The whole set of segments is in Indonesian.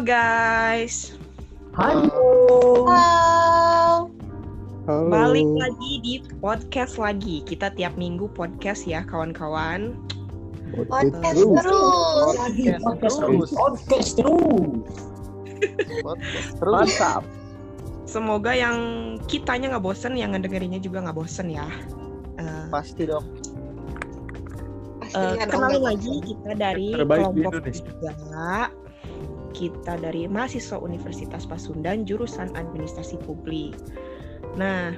Guys. Halo. Halo. Halo. Balik lagi di podcast lagi. Kita tiap minggu podcast ya kawan-kawan. Podcast terus. Podcast podcast terus. terus. Podcast terus. Podcast terus. Mantap. Semoga yang kitanya nggak bosen, yang ngedengerinnya juga nggak bosen ya. Eh, Pasti dong. Pasti kan kenalin lagi kita dari Terbaik di kelompok Indonesia. tiga. Kita dari mahasiswa Universitas Pasundan jurusan Administrasi Publik. Nah,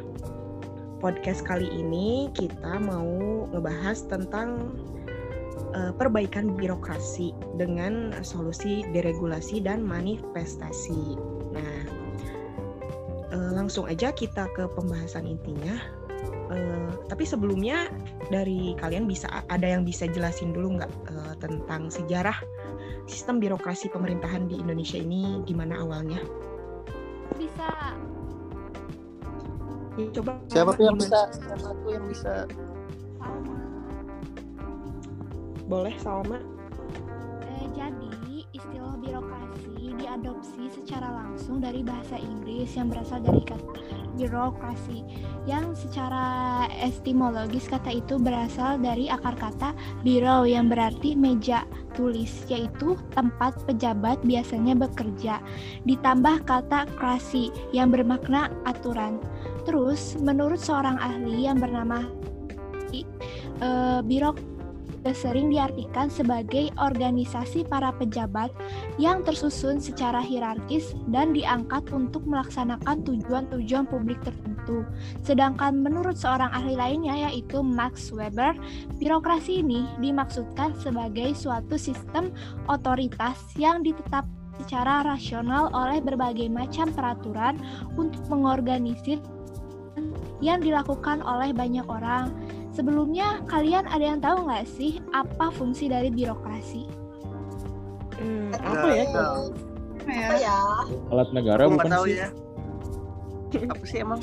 podcast kali ini kita mau ngebahas tentang eh, perbaikan birokrasi dengan solusi deregulasi dan manifestasi. Nah, eh, langsung aja kita ke pembahasan intinya. Eh, tapi sebelumnya dari kalian bisa ada yang bisa jelasin dulu nggak eh, tentang sejarah sistem birokrasi pemerintahan di Indonesia ini gimana awalnya? bisa Ya, coba Siapa tuh yang bisa? Siapa tuh yang bisa? Salma. Boleh Salma? Eh, jadi istilah birokrasi diadopsi secara langsung dari bahasa Inggris yang berasal dari kata birokrasi yang secara etimologis kata itu berasal dari akar kata biro yang berarti meja tulis yaitu tempat pejabat biasanya bekerja. Ditambah kata krasi yang bermakna aturan. Terus menurut seorang ahli yang bernama eh, birok sering diartikan sebagai organisasi para pejabat yang tersusun secara hierarkis dan diangkat untuk melaksanakan tujuan-tujuan publik tertentu. Sedangkan menurut seorang ahli lainnya yaitu Max Weber, birokrasi ini dimaksudkan sebagai suatu sistem otoritas yang ditetap secara rasional oleh berbagai macam peraturan untuk mengorganisir yang dilakukan oleh banyak orang Sebelumnya, kalian ada yang tahu nggak sih apa fungsi dari birokrasi? Hmm, Nggak apa ya? Apa ya? Alat negara Aku bukan tahu sih? ya. Apa sih emang?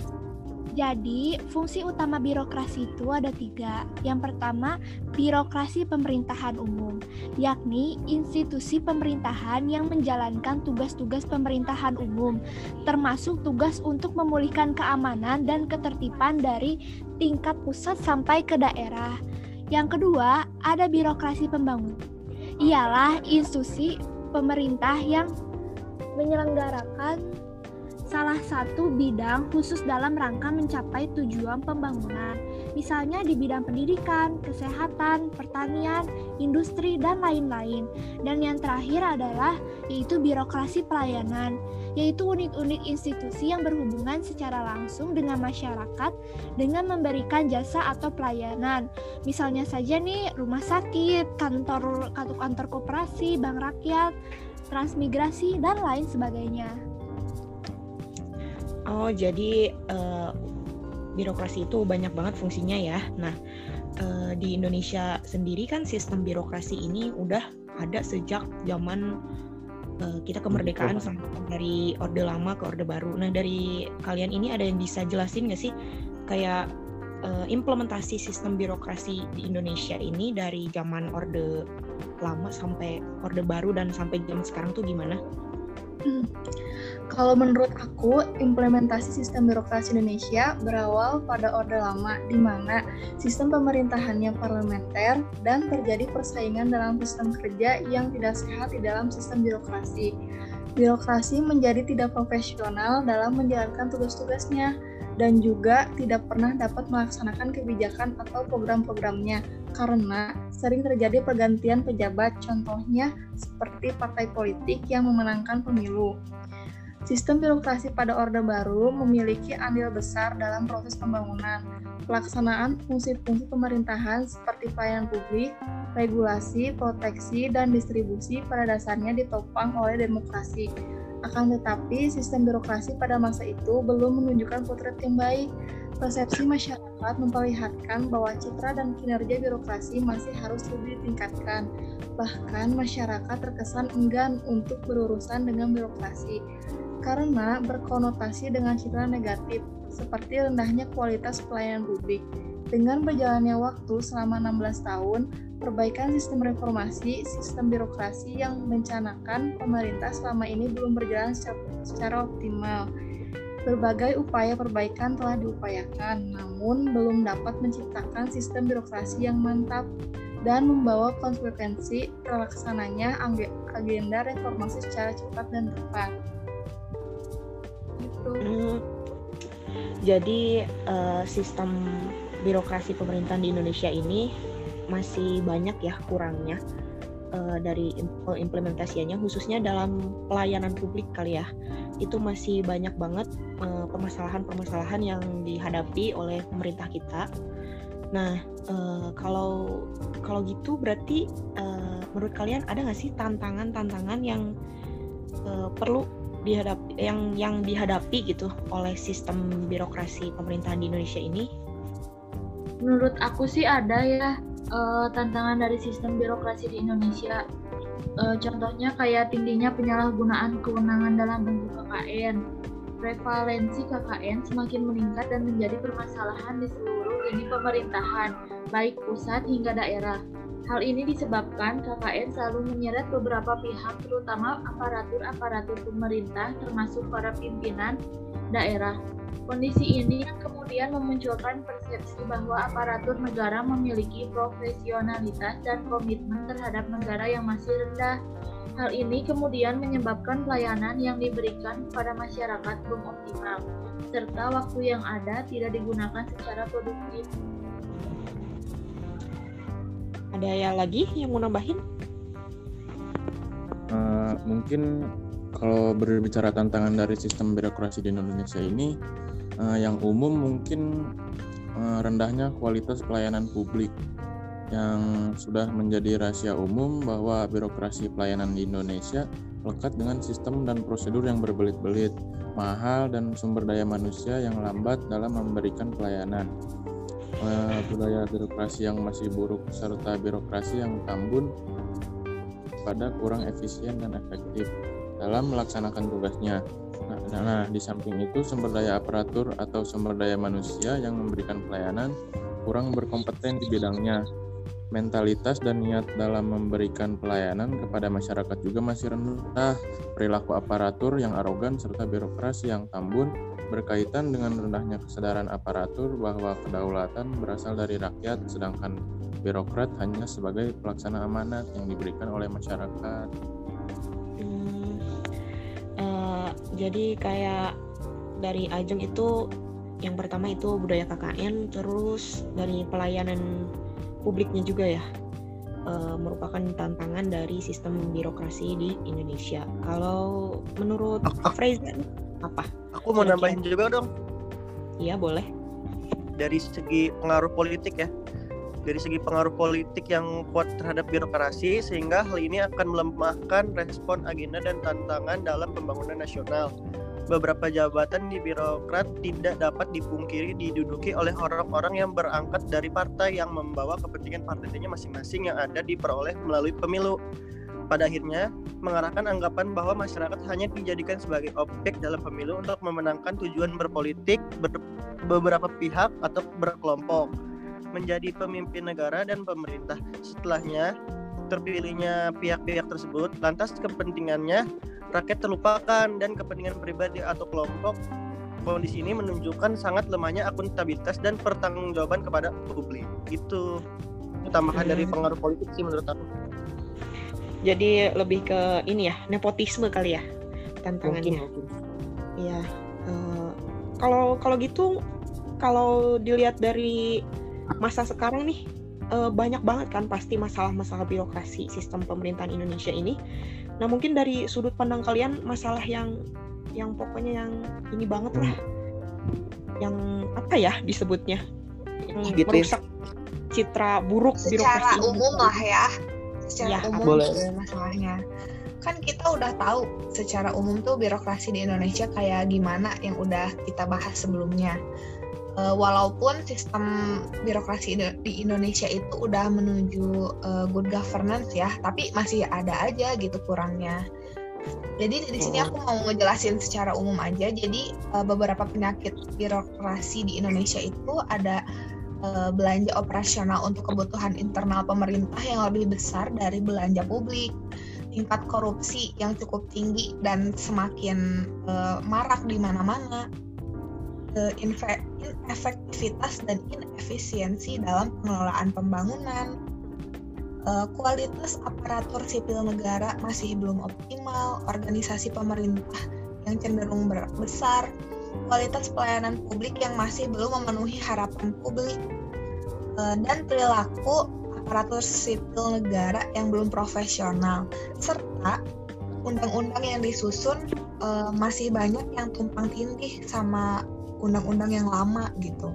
Jadi, fungsi utama birokrasi itu ada tiga. Yang pertama, birokrasi pemerintahan umum, yakni institusi pemerintahan yang menjalankan tugas-tugas pemerintahan umum, termasuk tugas untuk memulihkan keamanan dan ketertiban dari tingkat pusat sampai ke daerah. Yang kedua, ada birokrasi pembangunan. Ialah institusi pemerintah yang menyelenggarakan salah satu bidang khusus dalam rangka mencapai tujuan pembangunan. Misalnya di bidang pendidikan, kesehatan, pertanian, industri, dan lain-lain. Dan yang terakhir adalah yaitu birokrasi pelayanan, yaitu unit-unit institusi yang berhubungan secara langsung dengan masyarakat dengan memberikan jasa atau pelayanan. Misalnya saja nih rumah sakit, kantor kantor, koperasi, bank rakyat, transmigrasi, dan lain sebagainya. Oh, jadi eh, birokrasi itu banyak banget fungsinya ya. Nah, eh, di Indonesia sendiri kan sistem birokrasi ini udah ada sejak zaman eh, kita kemerdekaan sampai dari Orde Lama ke Orde Baru. Nah, dari kalian ini ada yang bisa jelasin nggak sih kayak eh, implementasi sistem birokrasi di Indonesia ini dari zaman Orde Lama sampai Orde Baru dan sampai zaman sekarang tuh gimana? Kalau menurut aku, implementasi sistem birokrasi Indonesia berawal pada Orde Lama, di mana sistem pemerintahannya parlementer dan terjadi persaingan dalam sistem kerja yang tidak sehat di dalam sistem birokrasi. Birokrasi menjadi tidak profesional dalam menjalankan tugas-tugasnya dan juga tidak pernah dapat melaksanakan kebijakan atau program-programnya karena sering terjadi pergantian pejabat, contohnya seperti partai politik yang memenangkan pemilu. Sistem birokrasi pada Orde Baru memiliki andil besar dalam proses pembangunan, pelaksanaan fungsi-fungsi pemerintahan seperti pelayanan publik, regulasi, proteksi, dan distribusi pada dasarnya ditopang oleh demokrasi. Akan tetapi, sistem birokrasi pada masa itu belum menunjukkan potret yang baik. Persepsi masyarakat memperlihatkan bahwa citra dan kinerja birokrasi masih harus lebih ditingkatkan. Bahkan masyarakat terkesan enggan untuk berurusan dengan birokrasi karena berkonotasi dengan citra negatif seperti rendahnya kualitas pelayanan publik. Dengan berjalannya waktu selama 16 tahun, perbaikan sistem reformasi sistem birokrasi yang mencanakan pemerintah selama ini belum berjalan secara, secara optimal. Berbagai upaya perbaikan telah diupayakan, namun belum dapat menciptakan sistem birokrasi yang mantap dan membawa konsekuensi terlaksananya agenda reformasi secara cepat dan tepat. Gitu. Hmm, jadi uh, sistem birokrasi pemerintahan di Indonesia ini masih banyak ya kurangnya uh, dari implementasinya khususnya dalam pelayanan publik kali ya itu masih banyak banget permasalahan-permasalahan uh, yang dihadapi oleh pemerintah kita. Nah uh, kalau kalau gitu berarti uh, menurut kalian ada nggak sih tantangan-tantangan yang uh, perlu dihadapi yang yang dihadapi gitu oleh sistem birokrasi pemerintahan di Indonesia ini? Menurut aku sih ada ya uh, tantangan dari sistem birokrasi di Indonesia. Uh, contohnya kayak tingginya penyalahgunaan kewenangan dalam bentuk KKN. Prevalensi KKN semakin meningkat dan menjadi permasalahan di seluruh lini pemerintahan, baik pusat hingga daerah. Hal ini disebabkan KKN selalu menyeret beberapa pihak terutama aparatur-aparatur pemerintah termasuk para pimpinan daerah. Kondisi ini yang kemudian memunculkan persepsi bahwa aparatur negara memiliki profesionalitas dan komitmen terhadap negara yang masih rendah. Hal ini kemudian menyebabkan pelayanan yang diberikan kepada masyarakat belum optimal, serta waktu yang ada tidak digunakan secara produktif. Ada yang lagi yang mau nambahin? Uh, mungkin kalau berbicara tantangan dari sistem birokrasi di Indonesia ini, uh, yang umum mungkin uh, rendahnya kualitas pelayanan publik yang sudah menjadi rahasia umum bahwa birokrasi pelayanan di Indonesia lekat dengan sistem dan prosedur yang berbelit-belit, mahal, dan sumber daya manusia yang lambat dalam memberikan pelayanan. Uh, budaya birokrasi yang masih buruk serta birokrasi yang tambun pada kurang efisien dan efektif dalam melaksanakan tugasnya. Nah, nah, di samping itu sumber daya aparatur atau sumber daya manusia yang memberikan pelayanan kurang berkompeten di bidangnya. Mentalitas dan niat dalam memberikan pelayanan kepada masyarakat juga masih rendah. Perilaku aparatur yang arogan serta birokrasi yang tambun berkaitan dengan rendahnya kesadaran aparatur bahwa kedaulatan berasal dari rakyat, sedangkan birokrat hanya sebagai pelaksana amanat yang diberikan oleh masyarakat. Hmm, uh, jadi kayak dari Ajeng itu yang pertama itu budaya KKN, terus dari pelayanan publiknya juga ya uh, merupakan tantangan dari sistem birokrasi di Indonesia. Kalau menurut Fraser apa? Aku mau nambahin juga dong. Iya boleh. Dari segi pengaruh politik ya, dari segi pengaruh politik yang kuat terhadap birokrasi sehingga hal ini akan melemahkan respon agenda dan tantangan dalam pembangunan nasional. Beberapa jabatan di birokrat tidak dapat dipungkiri diduduki oleh orang-orang yang berangkat dari partai yang membawa kepentingan partainya masing-masing yang ada diperoleh melalui pemilu pada akhirnya mengarahkan anggapan bahwa masyarakat hanya dijadikan sebagai objek dalam pemilu untuk memenangkan tujuan berpolitik ber beberapa pihak atau berkelompok menjadi pemimpin negara dan pemerintah. Setelahnya terpilihnya pihak-pihak tersebut, lantas kepentingannya rakyat terlupakan dan kepentingan pribadi atau kelompok. Kondisi ini menunjukkan sangat lemahnya akuntabilitas dan pertanggungjawaban kepada publik. Itu tambahan dari pengaruh politik sih menurut aku. Jadi lebih ke ini ya nepotisme kali ya tantangannya. Iya uh, kalau kalau gitu kalau dilihat dari masa sekarang nih uh, banyak banget kan pasti masalah-masalah birokrasi sistem pemerintahan Indonesia ini. Nah mungkin dari sudut pandang kalian masalah yang yang pokoknya yang ini banget lah. Yang apa ya disebutnya? Yang gitu ya. merusak citra buruk secara birokrasi umum lah ya. Secara Ya, umum boleh. masalahnya. Kan kita udah tahu secara umum tuh birokrasi di Indonesia kayak gimana yang udah kita bahas sebelumnya Eh, walaupun sistem birokrasi di- Indonesia itu udah menuju eh, good governance ya tapi masih ada aja gitu kurangnya. Jadi di sini aku mau ngejelasin secara umum aja. Jadi eh, beberapa penyakit birokrasi di Indonesia itu ada belanja operasional untuk kebutuhan internal pemerintah yang lebih besar dari belanja publik, tingkat korupsi yang cukup tinggi dan semakin eh, marak di mana-mana, inefektivitas dan inefisiensi dalam pengelolaan pembangunan, eh, kualitas aparatur sipil negara masih belum optimal, organisasi pemerintah yang cenderung besar, kualitas pelayanan publik yang masih belum memenuhi harapan publik, eh, dan perilaku aparatur sipil negara yang belum profesional, serta undang-undang yang disusun eh, masih banyak yang tumpang tindih sama undang-undang yang lama gitu.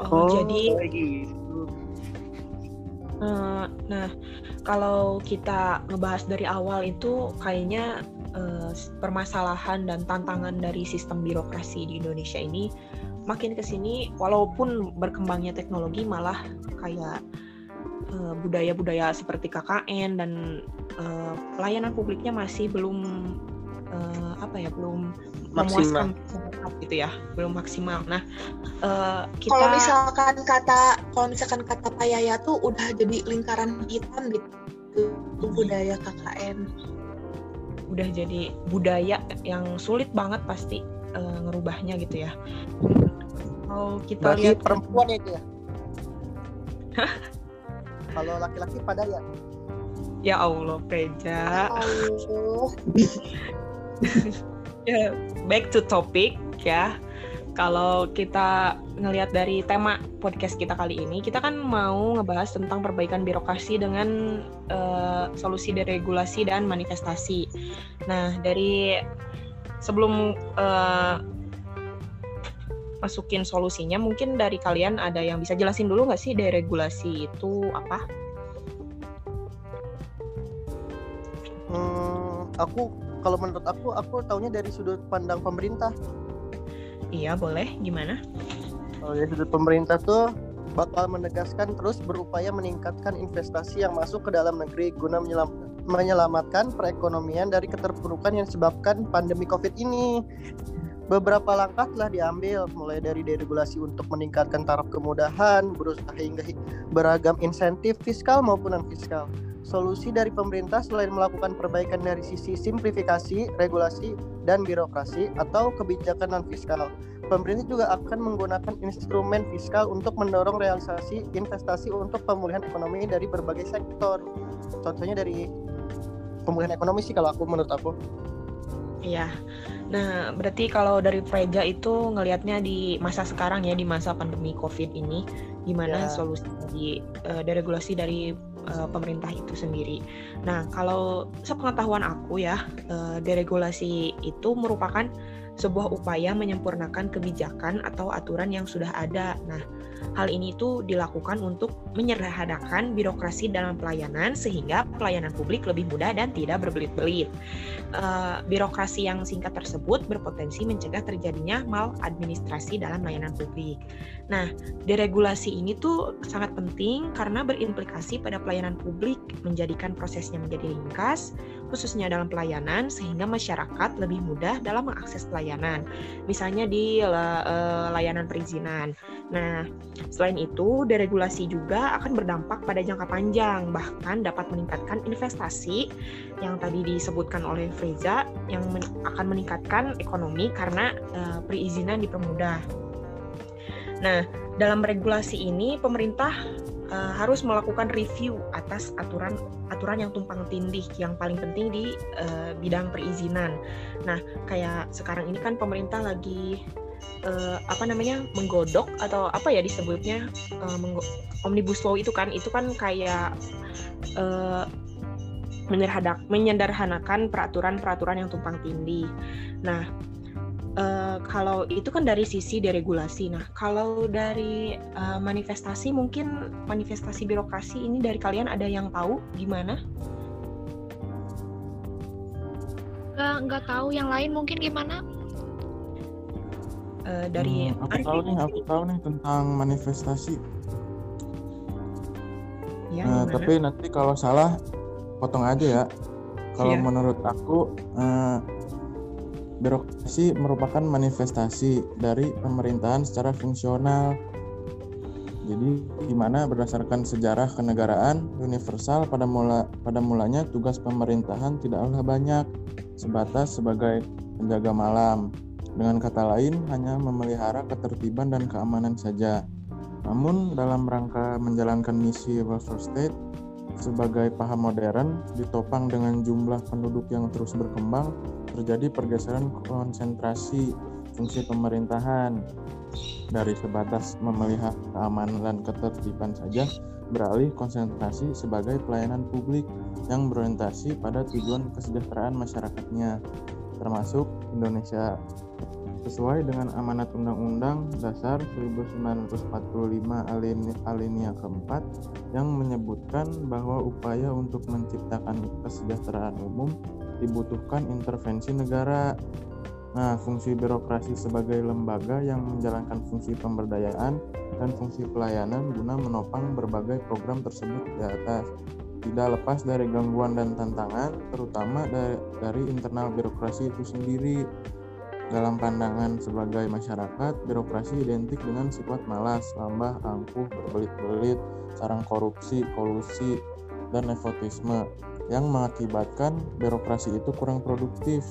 Oh, jadi kayak gitu. Eh, nah, kalau kita ngebahas dari awal itu kayaknya eh, permasalahan dan tantangan dari sistem birokrasi di Indonesia ini makin ke sini walaupun berkembangnya teknologi malah kayak eh, budaya-budaya seperti KKN dan eh, pelayanan publiknya masih belum eh, apa ya belum Maksimal. memuaskan gitu ya belum maksimal. Nah eh, kita Kalau misalkan kata kalau misalkan kata Pak Yaya tuh udah jadi lingkaran hitam gitu itu budaya KKN. udah jadi budaya yang sulit banget pasti eh, ngerubahnya gitu ya. Kalau kita Berarti lihat perempuan ya itu ya? Kalau laki-laki pada ya? ya Allah Preja. Oh, Ya, back to topic ya. Kalau kita ngelihat dari tema podcast kita kali ini, kita kan mau ngebahas tentang perbaikan birokrasi dengan eh, solusi deregulasi dan manifestasi. Nah, dari sebelum eh, masukin solusinya, mungkin dari kalian ada yang bisa jelasin dulu nggak sih deregulasi itu apa? Hmm, aku kalau menurut aku aku taunya dari sudut pandang pemerintah. Iya, boleh. Gimana? Kalau dari sudut pemerintah tuh bakal menegaskan terus berupaya meningkatkan investasi yang masuk ke dalam negeri guna menyelam- menyelamatkan perekonomian dari keterpurukan yang disebabkan pandemi Covid ini. Beberapa langkah telah diambil, mulai dari deregulasi untuk meningkatkan taraf kemudahan, berusaha hingga hi- beragam insentif fiskal maupun non fiskal. Solusi dari pemerintah selain melakukan perbaikan dari sisi simplifikasi, regulasi, dan birokrasi atau kebijakan non fiskal. Pemerintah juga akan menggunakan instrumen fiskal untuk mendorong realisasi investasi untuk pemulihan ekonomi dari berbagai sektor. Contohnya dari pemulihan ekonomi sih kalau aku menurut aku. Iya. Nah, berarti kalau dari Preja itu ngelihatnya di masa sekarang ya, di masa pandemi COVID ini, gimana Ya. solusi dari eh, deregulasi dari eh, pemerintah itu sendiri. Nah, kalau sepengetahuan aku ya, eh, deregulasi itu merupakan sebuah upaya menyempurnakan kebijakan atau aturan yang sudah ada. Nah, hal ini itu dilakukan untuk menyederhanakan birokrasi dalam pelayanan sehingga pelayanan publik lebih mudah dan tidak berbelit-belit. Eh, birokrasi yang singkat tersebut berpotensi mencegah terjadinya maladministrasi dalam layanan publik. Nah, deregulasi ini tuh sangat penting karena berimplikasi pada pelayanan publik, menjadikan prosesnya menjadi ringkas, khususnya dalam pelayanan, sehingga masyarakat lebih mudah dalam mengakses pelayanan. Misalnya di eh, layanan perizinan. Nah, selain itu, deregulasi juga akan berdampak pada jangka panjang, bahkan dapat meningkatkan investasi yang tadi disebutkan oleh Freza, yang akan meningkatkan ekonomi karena eh, perizinan dipermudah. Nah, dalam regulasi ini pemerintah eh, harus melakukan review atas aturan aturan yang tumpang tindih yang paling penting di eh, bidang perizinan. Nah, kayak sekarang ini kan pemerintah lagi eh, apa namanya menggodok atau apa ya disebutnya menggo- omnibus law itu kan itu kan kayak menyederhanak- menyederhanakan peraturan-peraturan yang tumpang tindih. Nah, eh, kalau itu kan dari sisi deregulasi. Nah, kalau dari eh, manifestasi mungkin manifestasi birokrasi ini dari kalian ada yang tahu gimana? Nggak, nggak tahu yang lain mungkin gimana? Eh, dari Hmm, aku tahu ini nih, aku tahu nih tentang manifestasi. ya, Eh, gimana? tapi nanti kalau salah potong aja ya. Kalau Iya. menurut aku eh, birokrasi merupakan manifestasi dari pemerintahan secara fungsional. Jadi di mana berdasarkan sejarah kenegaraan universal pada mula pada mulanya tugas pemerintahan tidaklah banyak sebatas sebagai penjaga malam. Dengan kata lain hanya memelihara ketertiban dan keamanan saja. Namun dalam rangka menjalankan misi welfare state sebagai paham modern ditopang dengan jumlah penduduk yang terus berkembang terjadi pergeseran konsentrasi fungsi pemerintahan. Dari sebatas memelihara keamanan dan ketertiban saja beralih konsentrasi sebagai pelayanan publik yang berorientasi pada tujuan kesejahteraan masyarakatnya termasuk Indonesia sesuai dengan amanat Undang-Undang Dasar 1945 alinea keempat yang menyebutkan bahwa upaya untuk menciptakan kesejahteraan umum dibutuhkan intervensi negara. Nah, fungsi birokrasi sebagai lembaga yang menjalankan fungsi pemberdayaan dan fungsi pelayanan guna menopang berbagai program tersebut di atas tidak lepas dari gangguan dan tantangan, terutama dari, dari internal birokrasi itu sendiri. Dalam pandangan sebagai masyarakat, birokrasi identik dengan sifat malas, lambat, angkuh, berbelit-belit, sarang korupsi, kolusi, dan nepotisme yang mengakibatkan birokrasi itu kurang produktif.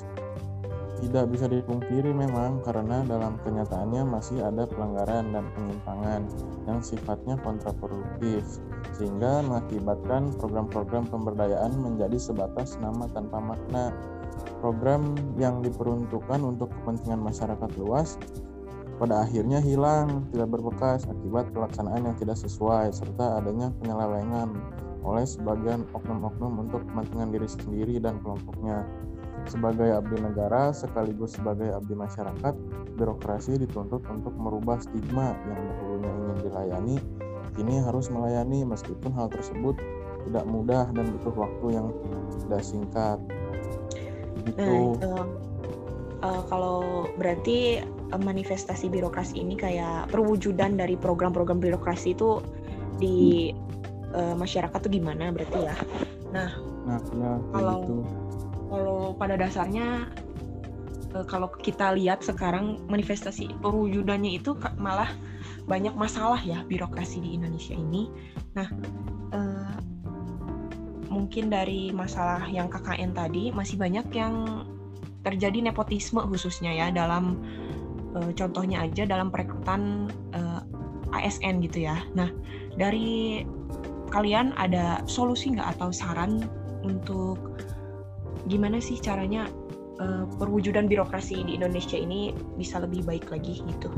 Tidak bisa dipungkiri memang karena dalam kenyataannya masih ada pelanggaran dan penyimpangan yang sifatnya kontraproduktif sehingga mengakibatkan program-program pemberdayaan menjadi sebatas nama tanpa makna program yang diperuntukkan untuk kepentingan masyarakat luas pada akhirnya hilang, tidak berbekas akibat pelaksanaan yang tidak sesuai serta adanya penyelewengan oleh sebagian oknum-oknum untuk kepentingan diri sendiri dan kelompoknya. Sebagai abdi negara sekaligus sebagai abdi masyarakat, birokrasi dituntut untuk merubah stigma yang dahulunya ingin dilayani, kini harus melayani meskipun hal tersebut tidak mudah dan butuh waktu yang tidak singkat gitu. Nah, uh, kalau berarti uh, manifestasi birokrasi ini kayak perwujudan dari program-program birokrasi itu di uh, masyarakat tuh gimana berarti ya? Nah, nah ya, kalau gitu. kalau pada dasarnya uh, kalau kita lihat sekarang manifestasi perwujudannya itu malah banyak masalah ya birokrasi di Indonesia ini. Nah, mungkin dari masalah yang KKN tadi masih banyak yang terjadi nepotisme khususnya ya dalam e, contohnya aja dalam perekrutan e, ASN gitu ya. Nah dari kalian ada solusi nggak atau saran untuk gimana sih caranya e, perwujudan birokrasi di Indonesia ini bisa lebih baik lagi gitu?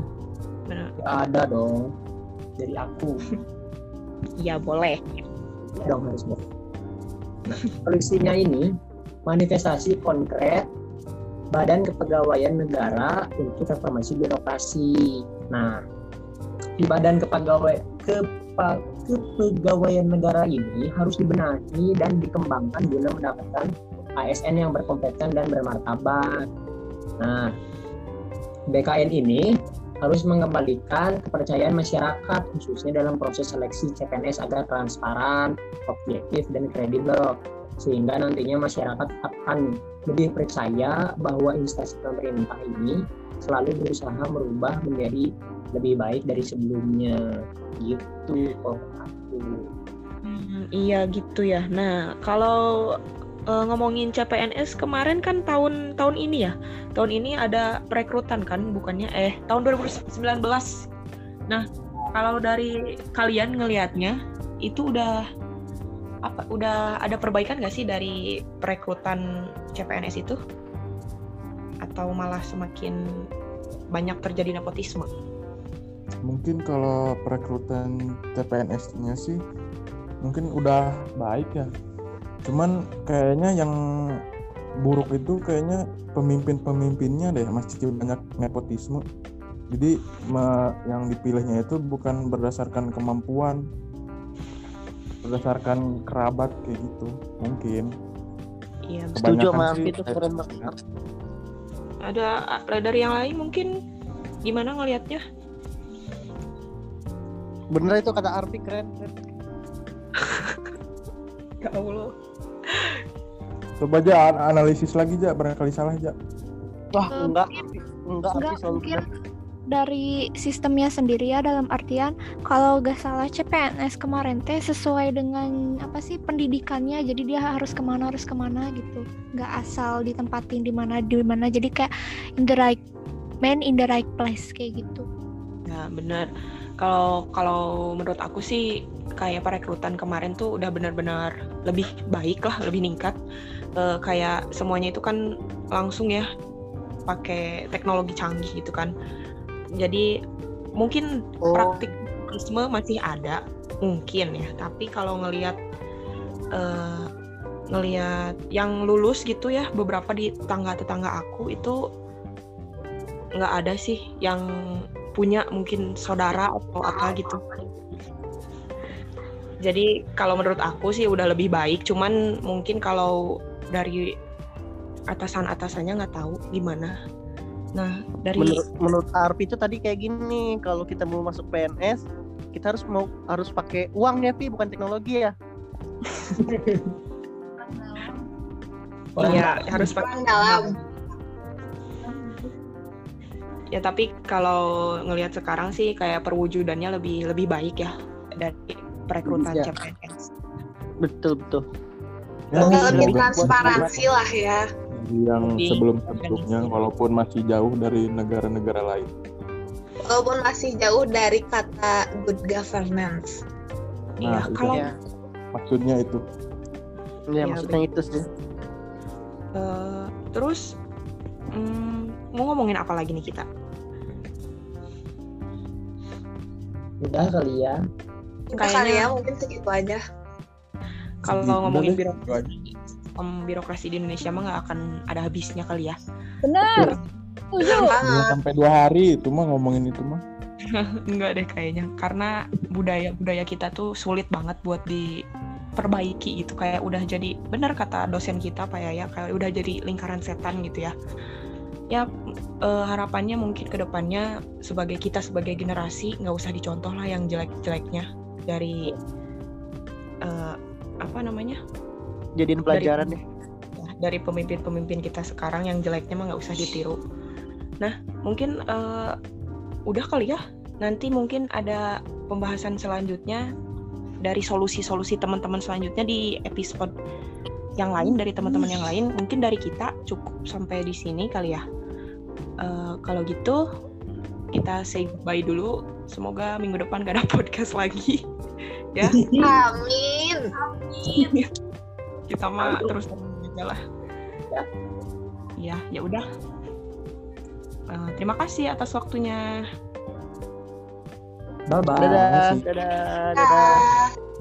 Benar. ada dong dari aku. Iya boleh. Dong harus boleh solusinya ini manifestasi konkret Badan Kepegawaian Negara untuk reformasi birokrasi. Nah, di Badan Kepegawai Kepa, Kepegawaian Negara ini harus dibenahi dan dikembangkan guna mendapatkan ASN yang berkompeten dan bermartabat. Nah, BKN ini harus mengembalikan kepercayaan masyarakat khususnya dalam proses seleksi CPNS agar transparan, objektif dan kredibel. Sehingga nantinya masyarakat akan lebih percaya bahwa instansi pemerintah ini selalu berusaha merubah menjadi lebih baik dari sebelumnya. Gitu kok aku. Hmm, iya gitu ya. Nah kalau uh, ngomongin CPNS kemarin kan tahun tahun ini ya tahun ini ada perekrutan kan bukannya eh tahun 2019 nah kalau dari kalian ngelihatnya itu udah apa udah ada perbaikan nggak sih dari perekrutan CPNS itu atau malah semakin banyak terjadi nepotisme? Mungkin kalau perekrutan CPNS-nya sih mungkin udah baik ya. Cuman kayaknya yang buruk itu kayaknya pemimpin-pemimpinnya deh masih banyak nepotisme. Jadi yang dipilihnya itu bukan berdasarkan kemampuan, berdasarkan kerabat kayak gitu. Mungkin. Iya setuju maaf itu keren banget. ada dari yang lain mungkin? Gimana ngelihatnya bener itu kata Arfi keren keren. Ya Allah coba aja analisis lagi aja barangkali salah aja Wah, Eh, enggak. mungkin- Enggak, enggak selalu mungkin benar. dari sistemnya sendiri ya dalam artian kalau gak salah CPNS kemarin teh sesuai dengan apa sih pendidikannya jadi dia harus ke mana harus ke mana gitu nggak asal ditempatin di mana di mana jadi kayak in the right man in the right place kayak gitu Ya benar. Kalau kalau menurut aku sih kayak perekrutan kemarin tuh udah benar-benar lebih baik lah, lebih meningkat. Eh, kayak semuanya itu kan langsung ya pakai teknologi canggih gitu kan. Jadi mungkin Oh. praktikisme masih ada mungkin ya, tapi kalau ngelihat eh, ngelihat yang lulus gitu ya beberapa di tetangga-tetangga aku itu nggak ada sih yang punya mungkin saudara atau apa gitu. Jadi kalau menurut aku sih udah lebih baik, cuman mungkin kalau dari atasan-atasannya nggak tahu gimana. Nah dari Menurut menurut Arpi itu tadi kayak gini, kalau kita mau masuk PNS, kita harus mau harus pakai uang ya, Pi, bukan teknologi ya. Iya harus pakai dalam. ya tapi kalau ngelihat sekarang sih kayak perwujudannya lebih lebih baik ya dari perekrutan Iya. CPNS. Betul, betul. Ya, Semoga lebih transparansi lah ya. yang sebelum-sebelumnya walaupun masih jauh dari negara-negara lain. Walaupun masih jauh dari kata good governance. Iya Nah, itu kalau Ya, maksudnya itu. ya, Iya, maksudnya itu sih. eh, terus hmm, mau ngomongin apa lagi nih kita? Udah kali ya. Kayaknya- kali ya mungkin segitu aja. Kalau Udah ngomongin birokrasi, em, birokrasi di Indonesia mah nggak akan ada habisnya kali ya. benar banget. sampai dua hari itu mah ngomongin itu mah. Enggak deh kayaknya, karena budaya budaya kita tuh sulit banget buat diperbaiki gitu. Kayak udah jadi benar kata dosen kita Pak Yaya, kayak udah jadi lingkaran setan gitu ya. Ya eh, harapannya mungkin ke depannya sebagai kita sebagai generasi nggak usah dicontoh lah yang jelek-jeleknya dari eh, apa namanya Jadiin pelajaran deh. ya, dari pemimpin-pemimpin kita sekarang yang jeleknya mah nggak usah ditiru. Nah, mungkin eh, udah kali ya. Nanti mungkin ada pembahasan selanjutnya dari solusi-solusi teman-teman selanjutnya di episode yang lain dari teman-teman yang lain. Mungkin dari kita cukup sampai di sini kali ya. Eh, kalau gitu kita say goodbye dulu. Semoga minggu depan gak ada podcast lagi. Ya, Amin. kita mah terus aja lah. Ya. Iya, ya udah. Eh, terima kasih atas waktunya. Bye bye. Dadah, dadah, dadah. Dah.